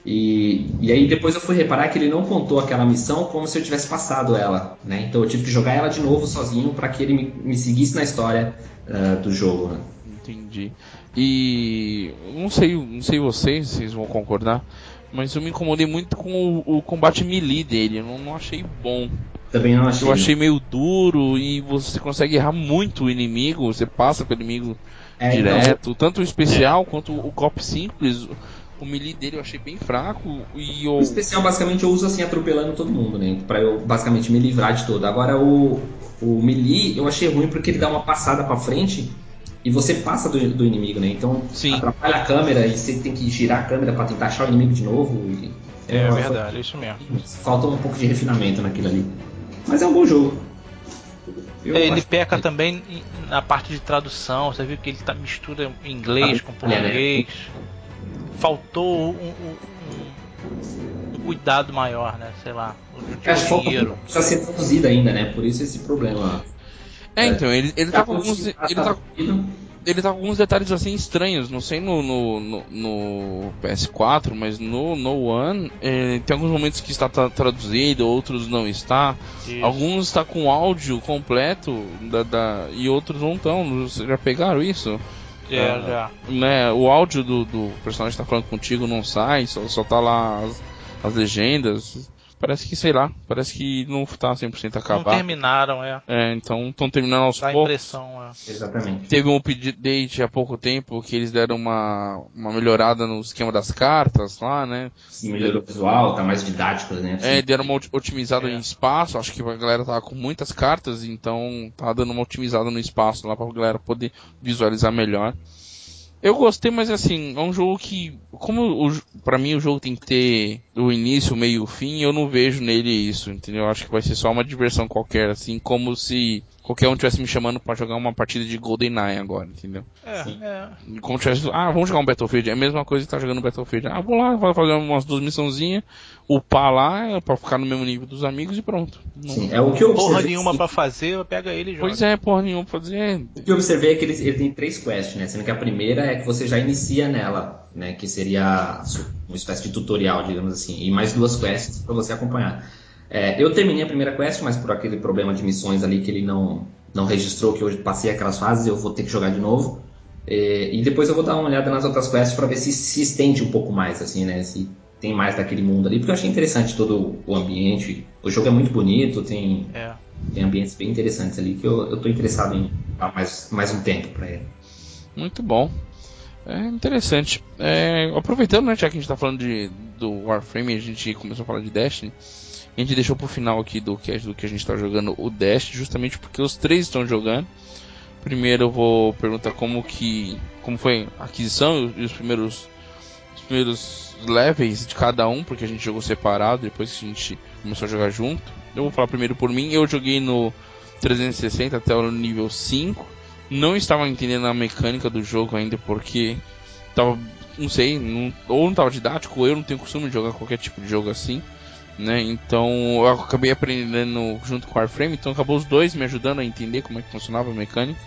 E, e aí depois eu fui reparar que ele não contou aquela missão como se eu tivesse passado ela, né? Então eu tive que jogar ela de novo sozinho para que ele me, me seguisse na história eh, do jogo. Né? Entendi. E não sei, não sei vocês, vocês vão concordar, mas eu me incomodei muito com o, o combate melee dele. Eu não, não achei bom. Também não achei. Eu achei meio duro e você consegue errar muito o inimigo, você passa pelo inimigo É, então, direto, tanto o especial quanto o golpe simples. O melee dele eu achei bem fraco e O eu especial basicamente eu uso assim atropelando todo mundo, né? Pra eu basicamente me livrar de todo. Agora o, o melee eu achei ruim porque ele dá uma passada pra frente e você passa do, do inimigo, né? Então Sim. atrapalha a câmera e você tem que girar a câmera pra tentar achar o inimigo de novo. E, É, uma- verdade, é isso mesmo. Falta um pouco de refinamento naquilo ali. Mas é um bom jogo. Eu É, ele peca também em- na parte de tradução. Você viu que ele tá, mistura inglês com É, né? português. Faltou um, um- um cuidado maior, né? Sei lá, que falta roteiro. precisa ser traduzido ainda, né? Por isso esse problema. É, então, ele, ele tá com alguns. Ele tá, ele tá com alguns detalhes assim estranhos, não sei no, no, no, no PS4, mas no, no One eh, tem alguns momentos que está tra- traduzido, outros não está. Isso. Alguns está com áudio completo da, da- e outros não estão. Vocês já pegaram isso? É, já. Né, o áudio do, do personagem que tá falando contigo não sai, só, só tá lá as, as legendas. Parece que, sei lá, parece que não tá 100% Não acabado. terminaram, é. É, então estão terminando aos Dá a poucos. impressão, é. Exatamente. Teve um update há pouco tempo que eles deram uma, uma melhorada no esquema das cartas lá, né? Sim, melhorou o visual, tá mais didático, né? É, deram uma ot- otimizada É. em espaço, acho que a galera tava com muitas cartas, então tá dando uma otimizada no espaço lá pra galera poder visualizar melhor. Eu gostei, mas assim, é um jogo que, como pra mim o jogo tem que ter o início, o meio e o fim, eu não vejo nele isso, entendeu? Eu acho que vai ser só uma diversão qualquer, assim, como se qualquer um tivesse me chamando pra jogar uma partida de GoldenEye agora, entendeu? É, é. Como tivesse, ah, vamos jogar um Battlefield. É a mesma coisa que tá jogando Battlefield. Ah, vou lá, vou fazer umas duas missãozinhas, upar lá, pra ficar no mesmo nível dos amigos e pronto. Não- Sim, é o que eu Porra observei, nenhuma sim, pra fazer, pega ele e joga. Pois é, porra nenhuma pra fazer. O que eu observei é que ele, ele tem três quests, né? Sendo que a primeira é que você já inicia nela, né? Que seria uma espécie de tutorial, digamos assim. E mais duas quests para você acompanhar. É, eu terminei a primeira quest, mas por aquele problema de missões ali que ele não, não registrou, que eu passei aquelas fases, eu vou ter que jogar de novo. É, e depois eu vou dar uma olhada nas outras quests para ver se se estende um pouco mais, assim, né? Se tem mais daquele mundo ali, porque eu achei interessante todo o ambiente. O jogo é muito bonito, tem, É. tem ambientes bem interessantes ali que eu, eu tô interessado em dar mais, mais um tempo para ele. Muito bom. É interessante. É, aproveitando, né, já que a gente tá falando de, do Warframe, a gente começou a falar de Destiny. A gente deixou pro final aqui do cast do que a gente tá jogando o Destiny, justamente porque os três estão jogando. Primeiro eu vou perguntar como que como foi a aquisição e os primeiros os primeiros levels de cada um, porque a gente jogou separado depois que a gente começou a jogar junto. Eu vou falar primeiro por mim. Eu joguei no 360 até o nível 5. Não estava entendendo a mecânica do jogo ainda porque tava, não sei, não, ou não estava didático, ou eu não tenho costume de jogar qualquer tipo de jogo assim, né? Então eu acabei aprendendo junto com o Warframe, então acabou os dois me ajudando a entender como é que funcionava a mecânica,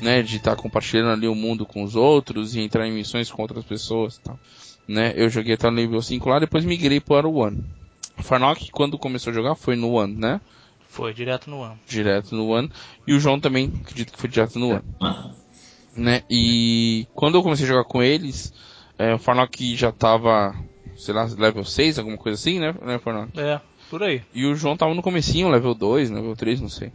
né? De estar compartilhando ali o mundo com os outros e entrar em missões com outras pessoas, tal, né? Eu joguei até o nível 5 lá, depois migrei para o One. Farnock, quando começou a jogar, foi no One, né? Foi direto no ano. Direto no One. E o João também, acredito que foi direto no One né? E quando eu comecei a jogar com eles, é, o Farnock já tava, sei lá, level 6, alguma coisa assim, né, né Farnock? É. Por aí. E o João tava no comecinho, level 2, level 3, não sei.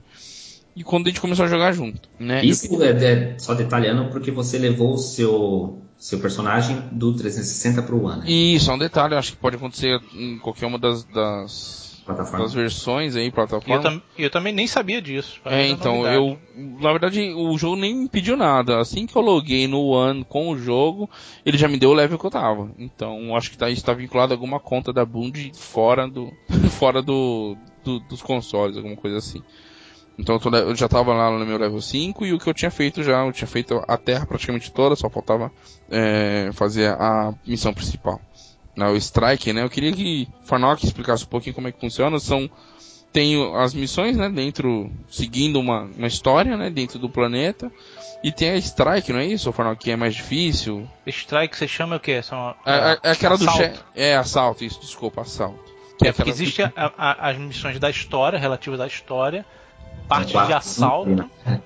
E quando a gente começou a jogar junto, né? Isso é, é só detalhando porque você levou o seu, seu personagem do 360 pro One. né? Isso, é um detalhe, acho que pode acontecer em qualquer uma das, das, Plataforma. das versões aí, E eu, plataforma. tam- eu também nem sabia disso. É, então, novidade. eu. Na verdade, o jogo nem me pediu nada. Assim que eu loguei no One com o jogo, ele já me deu o level que eu tava. Então, acho que tá, isso tá vinculado a alguma conta da Bund fora do. [laughs] fora do, do- dos consoles, alguma coisa assim. Então eu, tô eu já tava lá no meu level 5 e o que eu tinha feito já, eu tinha feito a terra praticamente toda, só faltava é, fazer a missão principal. Né, o Strike, né? Eu queria que Farnock explicasse um pouquinho como é que funciona. São tem o- as missões, né, dentro, seguindo uma, uma história, né, dentro do planeta. E tem a Strike, não é isso, Farnock, que é mais difícil? Strike você chama o quê? São, É, é- é aquela do assalto. che... É, assalto, isso, desculpa, assalto. Que É, porque aquela- existe a- a- as missões da história, relativas à história, parte de assalto, né?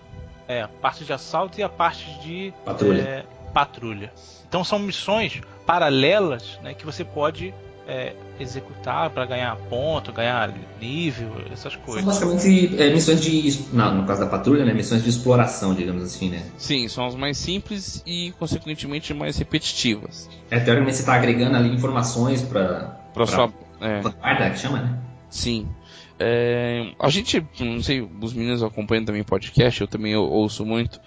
é, parte de assalto e a parte de Patrulha. é, patrulha. Então são missões paralelas né, que você pode é, executar para ganhar ponto, ganhar nível, essas São coisas. basicamente é, missões de. Não, no caso da patrulha, né? Missões de exploração, digamos assim, né? Sim, são as mais simples e, consequentemente, mais repetitivas. É, teoricamente você tá agregando ali informações pra. Pra sua... É. Vanguarda, que chama, né? Sim. É, a gente, não sei, os meninos acompanham também podcast, eu também ou- ouço muito.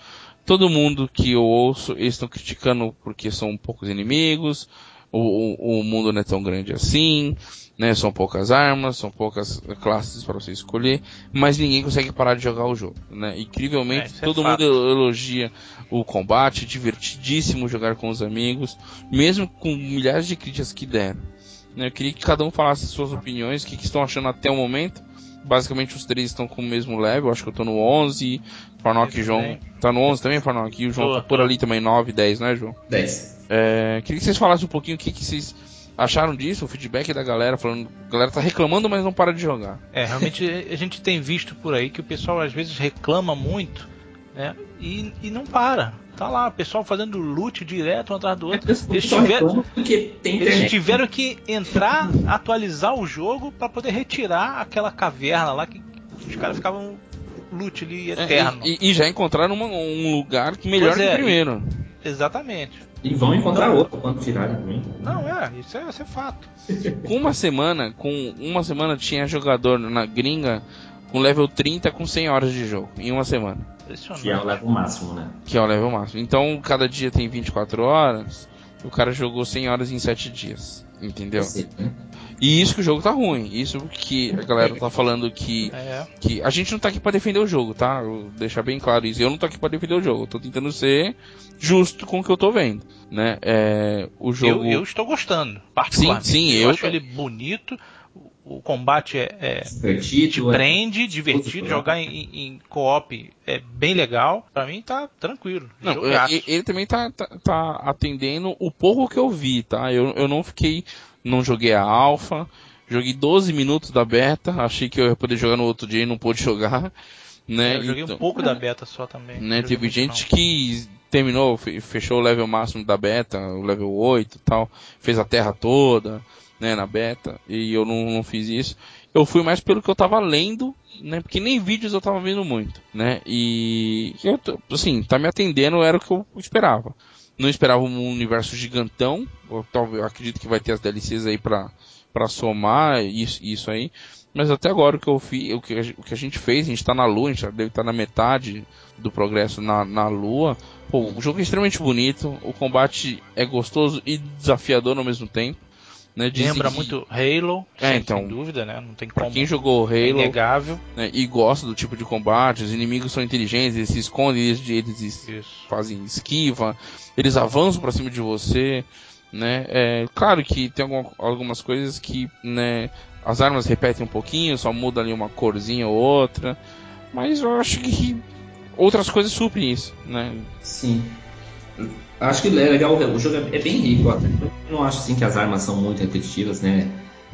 Todo mundo que eu ouço, eles estão criticando porque são poucos inimigos, o, o, o mundo não é tão grande assim, né? São poucas armas, são poucas classes para você escolher, mas ninguém consegue parar de jogar o jogo, né? É, Incrivelmente, isso é todo fato. mundo elogia o combate, divertidíssimo jogar com os amigos, mesmo com milhares de críticas que deram. né? Eu queria que cada um falasse suas opiniões, o que, que estão achando até o momento. Basicamente os três estão com o mesmo level, acho que eu tô no 11, Farnock e João. também. Tá no 11 também, Farnock? E o João Tô, tá por tô. ali também, 9, 10, né, João? 10. É, queria que vocês falassem um pouquinho o que, que vocês acharam disso, o feedback da galera, falando, a galera tá reclamando, mas não para de jogar. É, realmente [laughs] a gente tem visto por aí que o pessoal às vezes reclama muito, né? E, e não para. Tá lá, o pessoal fazendo loot direto um atrás do outro. Eles só tiveram, reclamam porque tem eles tiveram que entrar, atualizar o jogo para poder retirar aquela caverna lá que os caras ficavam loot ali É, eterno. e, e já encontraram uma- um lugar que melhor Pois que é, o primeiro. Exatamente. E vão encontrar outro quando tirarem. Não, é, isso é, isso é fato. [laughs] Com uma semana, com uma semana tinha jogador na gringa com level 30 com 100 horas de jogo, em uma semana. Que é o level máximo, né? Que é o level máximo. Então, cada dia tem 24 horas. O cara jogou 100 horas em 7 dias. Entendeu? Né? E isso que o jogo tá ruim. Isso que a galera tá falando que. É, que a gente não tá aqui pra defender o jogo, tá? Vou deixar bem claro isso. Eu não tô aqui pra defender o jogo. Eu tô tentando ser justo com o que eu tô vendo. Né? É, o jogo. eu, eu estou gostando, particularmente. Sim, sim, eu, eu acho ele bonito. O combate é, é te Divertido. é- prende, divertido, jogar em, em co-op é bem legal. Pra mim tá tranquilo. Não, Jogaço. e- ele também tá, tá, tá atendendo o pouco que eu vi, tá? Eu, eu não fiquei. Não joguei a alfa. Joguei 12 minutos da beta. Achei que eu ia poder jogar no outro dia e não pude jogar. Né? Eu joguei Então- um pouco da beta só também. né? Teve gente não. que terminou, fe- fechou o level máximo da beta, o level 8 e tal, fez a terra toda, né, na beta, e eu não, não fiz isso. Eu fui mais pelo que eu tava lendo, né, porque nem vídeos eu tava vendo muito, né, e eu, assim, tá me atendendo, era o que eu esperava. Não esperava um universo gigantão, eu, eu acredito que vai ter as DLCs aí pra, pra somar isso, isso aí, mas até agora o que eu fiz, o que, o que a gente fez, a gente tá na lua, a gente deve estar na metade do progresso na, na lua. Pô, o jogo é extremamente bonito, o combate é gostoso e desafiador ao mesmo tempo. Né? Lembra que- muito Halo, É, sem, então, sem dúvida, né? Não tem como. quem jogou é Halo inegável. né, e gosta do tipo de combate, os inimigos são inteligentes, eles se escondem, eles, eles Isso. fazem esquiva, eles avançam pra cima de você, né? É, claro que tem alguma- algumas coisas que, né, as armas repetem um pouquinho, só muda ali uma corzinha ou outra, mas eu acho que outras coisas suprem isso, né? Sim. Acho que é legal, o jogo é é bem rico. até. Eu não acho assim que as armas são muito repetitivas, né?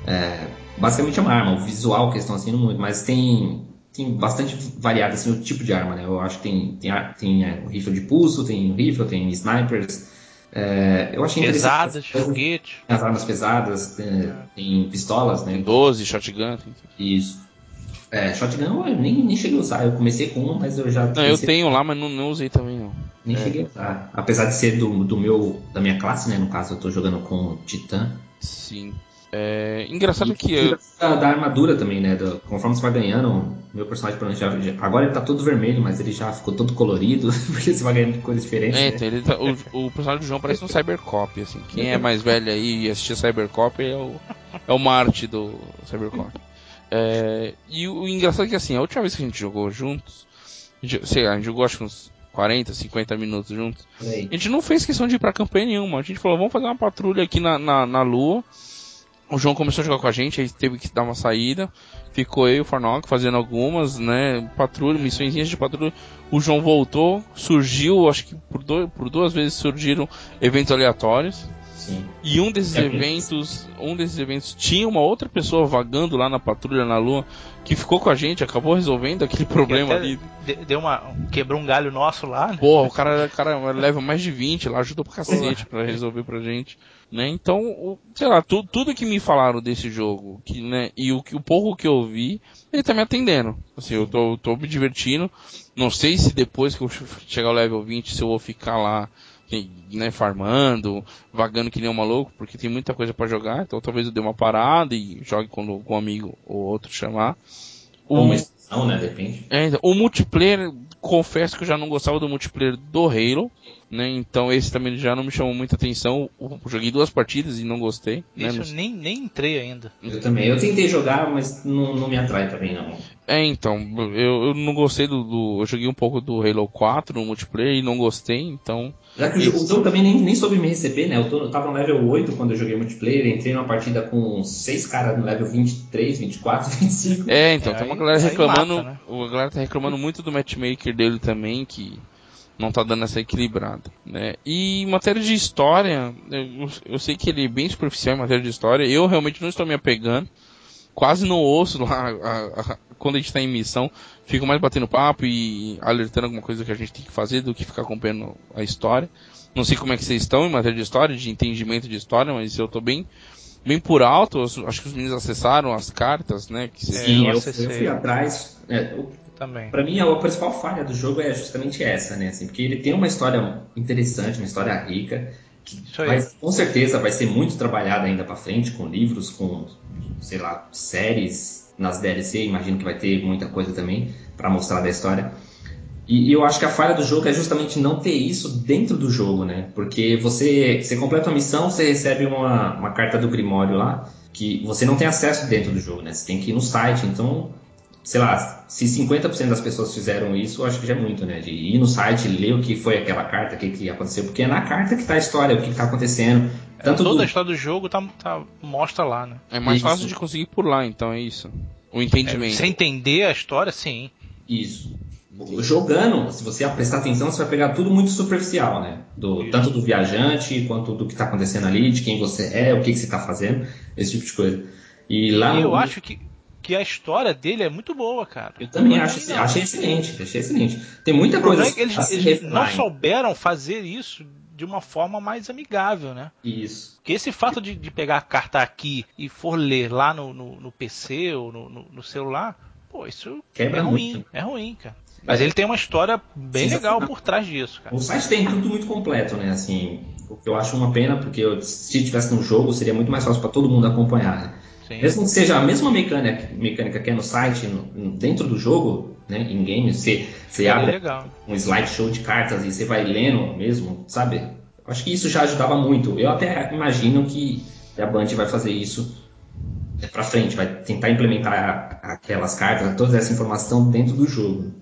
É, basicamente é uma arma, o visual que estão assim muito, mas tem tem bastante variado assim o tipo de arma, né? Eu acho que tem tem, tem é, o rifle de pulso, tem o rifle, tem snipers, É, eu achei Pesadas, foguete. As armas pesadas, tem, tem pistolas, né? Tem 12, shotgun. Tem... Isso. É, shotgun eu nem, nem cheguei a usar. Eu comecei com uma, mas eu já. Não, eu tenho lá, mas não, não usei também não. Nem É. cheguei a usar. Apesar de ser do, do meu, da minha classe, né? No caso, eu tô jogando com o Titã. Sim. É, engraçado E que eu, da, da armadura também, né? do- conforme você vai ganhando, meu personagem já, já- agora ele tá todo vermelho, mas ele já ficou todo colorido, [laughs] porque você vai ganhando cores diferentes. É, né? então, ele tá- o, o personagem do João parece um Cybercop, assim. Quem é mais velho aí e assistia Cybercop é o, é o Marte do Cybercop. É, e o, o engraçado é que assim, a última vez que a gente jogou juntos, a gente, sei lá, a gente jogou acho que uns 40, 50 minutos juntos, aí. a gente não fez questão de ir pra campanha nenhuma. A gente falou, vamos fazer uma patrulha aqui na, na, na lua. O João começou a jogar com a gente, aí teve que dar uma saída. Ficou eu e o Farnock fazendo algumas, né? Patrulha, missõezinhas de patrulha. O João voltou, surgiu, acho que por, dois, por duas vezes surgiram eventos aleatórios. Sim. E um desses É, eventos, um desses eventos tinha uma outra pessoa vagando lá na patrulha na lua que ficou com a gente, acabou resolvendo aquele [laughs] problema ali. de- Deu uma. Quebrou um galho nosso lá, né? Porra, o cara, o cara leva mais de 20 lá, ajudou pra cacete pra resolver pra gente. Né? Então, sei lá, tu- tudo que me falaram desse jogo, que, né, e o, que- o pouco que eu vi, ele tá me atendendo. Assim, eu tô, tô me divertindo. Não sei se depois que eu chegar ao level 20, se eu vou ficar lá, né, farmando, vagando que nem um maluco, porque tem muita coisa pra jogar, então talvez eu dê uma parada e jogue quando algum amigo ou outro chamar. O- Ou uma né? Depende. é, então, o multiplayer, confesso que eu já não gostava do multiplayer do Halo, né? Então esse também já não me chamou muita atenção. Eu joguei duas partidas e não gostei. Né? Isso eu nem, nem entrei ainda. Eu também. Eu tentei jogar, mas não, não me atrai também, não. É, então, eu, eu não gostei do, do- Eu joguei um pouco do Halo 4 no multiplayer e não gostei, então. Já que o jogo, também nem, nem soube me receber, né? Eu, tô, eu tava no level 8 quando eu joguei multiplayer, entrei numa partida com seis caras no level 23, 24, 25. É, então, É, tem uma galera aí reclamando. mata, né? A galera tá reclamando muito do matchmaker dele também, que não tá dando essa equilibrada, né? E em matéria de história, eu, eu sei que ele é bem superficial em matéria de história, eu realmente não estou me apegando. Quase não ouço lá a- a- quando a gente tá em missão, fico mais batendo papo e alertando alguma coisa que a gente tem que fazer do que ficar acompanhando a história. Não sei como é que vocês estão em matéria de história, de entendimento de história, mas eu tô bem bem por alto. Acho que os meninos acessaram as cartas, né? Que vocês- Sim, eu eu, eu fui atrás. É, Também. Pra mim, a principal falha do jogo é justamente essa, né? Assim, porque ele tem uma história interessante, uma história rica, que vai- com certeza vai ser muito trabalhada ainda pra frente, com livros, com, sei lá, séries nas DLC, imagino que vai ter muita coisa também pra mostrar da história. E, e eu acho que a falha do jogo é justamente não ter isso dentro do jogo, né? Porque você, você completa uma missão, você recebe uma, uma carta do Grimório lá, que você não tem acesso dentro do jogo, né? Você tem que ir no site, então sei lá, se 50% das pessoas fizeram isso, eu acho que já é muito, né? De ir no site, ler o que foi aquela carta, o que, que aconteceu, porque é na carta que tá a história, o que, que tá acontecendo. Tanto Toda do... a história do jogo tá, tá- mostra lá, né? É mais Isso. fácil de conseguir por lá, então é isso. O entendimento. Sem entender a história, sim. Isso. Jogando, se você prestar atenção, você vai pegar tudo muito superficial, né? Do, tanto do viajante, quanto do que tá acontecendo ali, de quem você é, o que, que você tá fazendo, esse tipo de coisa. E lá E eu no- acho que, que a história dele é muito boa, cara. eu também é acho, não. achei excelente, achei excelente. Tem muita coisa é que eles, eles não souberam fazer isso de uma forma mais amigável, né? Isso. Porque esse fato de, de pegar a carta aqui e for ler lá no, no, no PC ou no, no- no celular, pô, isso Quebra é ruim, muito. é ruim, cara. Mas ele tem uma história bem Sensacional. legal por trás disso, cara. O site tem tudo muito completo, né? Assim, o que eu acho uma pena, porque eu- se tivesse no jogo, seria muito mais fácil para todo mundo acompanhar. né? Sim. Mesmo que seja a mesma mecânica, mecânica que é no site, no- dentro do jogo, né? Em game, você, você É abre legal. um slideshow de cartas e você vai lendo mesmo, sabe? Acho que isso já ajudava muito. Eu até imagino que a Band vai fazer isso para frente, vai tentar implementar aquelas cartas, toda essa informação dentro do jogo.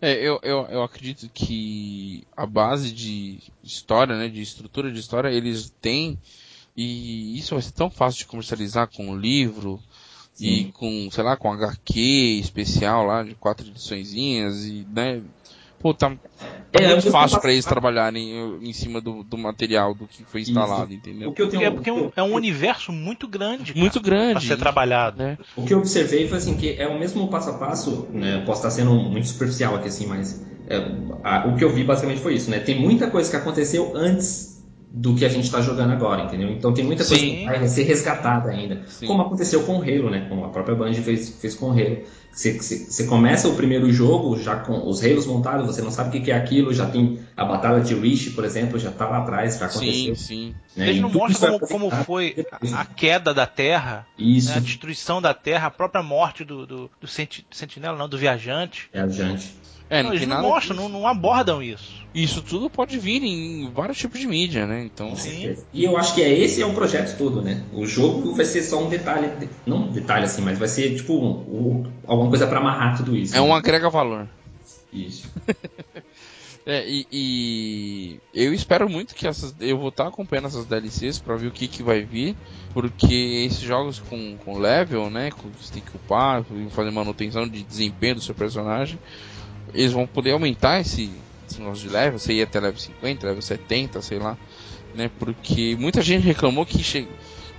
É, eu, eu, eu acredito que a base de história, né, de estrutura de história, eles têm, e isso vai ser tão fácil de comercializar com livro, e Sim. com, sei lá, com HQ especial lá, de quatro ediçõezinhas, e, né, pô, tá, tá É, muito fácil para eles trabalharem em cima do, do material, do que foi instalado, O entendeu? que eu tenho, É porque é um, é um universo muito grande, cara, Muito pra grande. ser trabalhado. né? O que eu observei foi assim que é o mesmo passo a passo, né? Posso estar sendo muito superficial aqui assim, mas é, a- o que eu vi basicamente foi isso, né? Tem muita coisa que aconteceu antes do que a gente está jogando agora, entendeu? Então tem muita coisa Sim. que vai ser resgatada ainda. Sim. Como aconteceu com o Halo, né? Como a própria Band fez, fez com o Halo. Você, começa o primeiro jogo já com os Halos montados, você não sabe o que que é aquilo, já tem a batalha de Reach, por exemplo, já tá lá atrás, já aconteceu. Sim, sim. né? Eles não mostram como, como apresentar foi a, queda da Terra, Isso, né, a destruição da Terra, a própria morte do, do, do senti- sentinela, não, do viajante. viajante. É, Não, eles não mostram, não, não abordam isso. Isso tudo pode vir em vários tipos de mídia, né? Então, Sim. E eu acho que é esse é o projeto todo, né? O jogo vai ser só um detalhe, não um detalhe assim, mas vai ser tipo um- um- alguma coisa para amarrar tudo isso. é né? um agrega valor. Isso. [laughs] É, e, e eu espero muito que essas. Eu vou estar acompanhando essas DLCs pra ver o que, que vai vir. Porque esses jogos com, com level, né? Com, você tem que upar, fazer manutenção de desempenho do seu personagem. Eles vão poder aumentar esse, negócio de level. Você ia até level 50, level 70, sei lá. Né? Porque muita gente reclamou que che...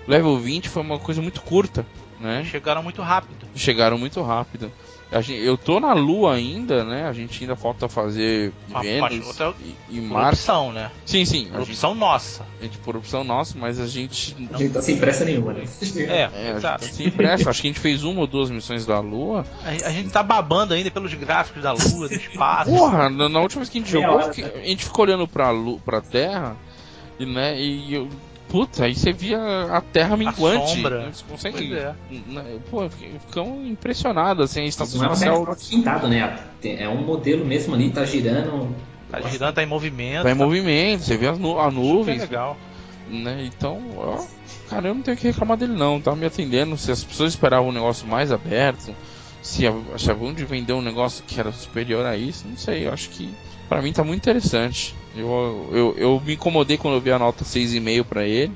level 20 foi uma coisa muito curta. Né? Chegaram muito rápido. chegaram muito rápido. A gente, eu tô na Lua ainda, né? A gente ainda falta fazer Ah, Vênus outra- e, e Por Marte. opção, né? Sim, sim. Por A gente, opção nossa. a gente por opção nossa, mas a gente. A gente tá sem pressa nenhuma, né? É, É, a gente exato. tá sem pressa. Acho que a gente fez uma ou duas missões da Lua. A, a gente tá babando ainda pelos gráficos da Lua, do espaço. Porra, na, na última vez que a gente jogou, hora, a gente ficou olhando pra, Lu, pra Terra. E, né, e eu. Puta, aí você via a Terra minguante. sombra. Você consegue. Pois é. Pô, fiquei- ficamos impressionados, assim, a estação Não é um espacial. backdrop pintado, né? É um modelo mesmo ali, tá girando. Tá girando, tá em movimento. Tá em tá movimento, você vê as nu a super nuvens. legal. né? Então, ó, cara, eu não tenho que reclamar dele não, tá me atendendo. Se as pessoas esperavam um negócio mais aberto, se a- achavam de vender um negócio que era superior a isso, não sei, eu acho que pra mim tá muito interessante. Eu, eu, eu me incomodei quando eu vi a nota 6,5 pra ele,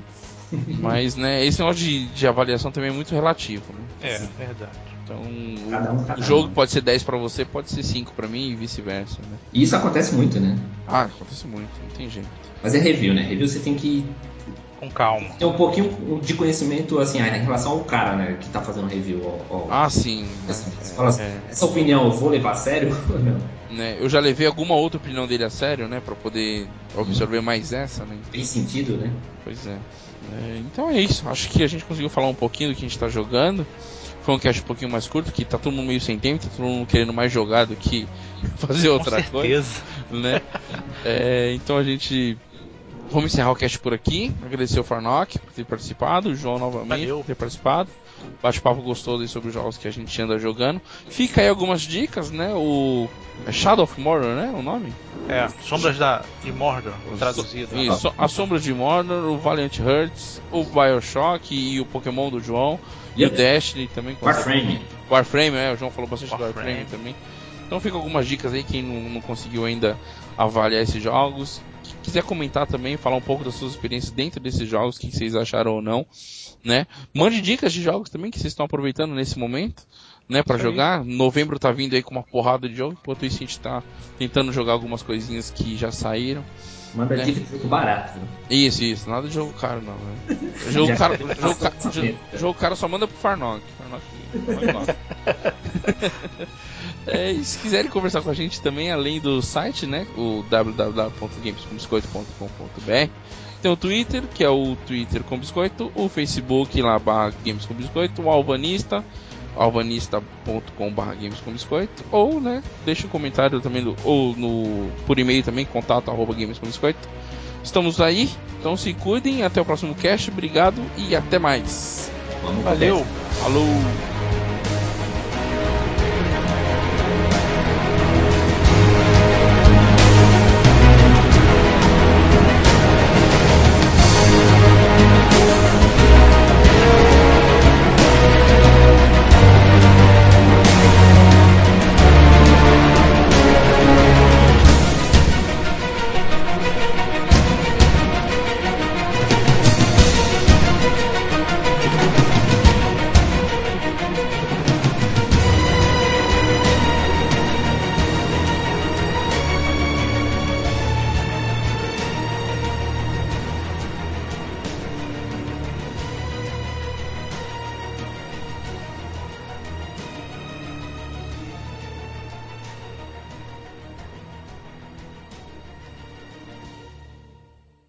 [laughs] mas, né, esse negócio de, de avaliação também é muito relativo, né? É, verdade. Então, Cada um, cada o jogo um. pode ser 10 pra você, pode ser 5 pra mim e vice-versa, né? E isso acontece muito, né? Ah, acontece muito, não tem jeito. Mas é review, né? Review você tem que Com calma. ter um pouquinho de conhecimento, assim, em relação ao cara, né? Que tá fazendo review. Ao, ao- Ah, sim. assim, é, fala assim, é. Essa opinião eu vou levar a sério [laughs] né, eu já levei alguma outra opinião dele a sério, né, Pra poder absorver mais essa, né? Tem sentido, né? Pois é. É, então é isso. Acho que a gente conseguiu falar um pouquinho do que a gente tá jogando. Foi um cast um pouquinho mais curto, que tá todo mundo meio sem tempo, tá todo mundo querendo mais jogar do que [laughs] fazer outra Com coisa, certeza. né? [laughs] É, então a gente vamos encerrar o cast por aqui. Agradecer o Farnock por ter participado, o João novamente Valeu. por ter participado. Bate-papo gostoso aí sobre os jogos que a gente anda jogando. Fica aí algumas dicas, né? O é Shadow of Mordor, né? O nome? É, Sombras da, de Mordor, traduzido. Isso, A Sombra de Mordor, o Valiant Hearts, o Bioshock e o Pokémon do João. E Yep. o Destiny também. com Warframe. Warframe, é, o João falou bastante do Warframe. Warframe também. Então fica algumas dicas aí, quem não, não conseguiu ainda avaliar esses jogos. Quiser comentar também, falar um pouco das suas experiências dentro desses jogos, o que vocês acharam ou não, né? Mande dicas de jogos também que vocês estão aproveitando nesse momento, né, para jogar. Novembro tá vindo aí com uma porrada de jogo, enquanto isso a gente tá tentando jogar algumas coisinhas que já saíram. Manda É. dica de jogo barato. Né? Isso, isso, nada de jogo caro não, né? [laughs] Jogo Já caro, tem jogo, ca- jogo- jogo caro só manda pro Farnock. Farnock. [laughs] É, e se quiserem conversar com a gente também, além do site, né? O www.gamescombiscoito.com.br Tem o Twitter, que é o Twitter com Biscoito, o Facebook lá barra Games com Biscoito, o Alvanista, alvanista.com.br Games com Biscoito, ou né, deixa um comentário também no, ou no, por e-mail também, contato arroba Games com Biscoito. Estamos aí, então se cuidem, até o próximo cast, obrigado e até mais. Vamos Valeu. Falou!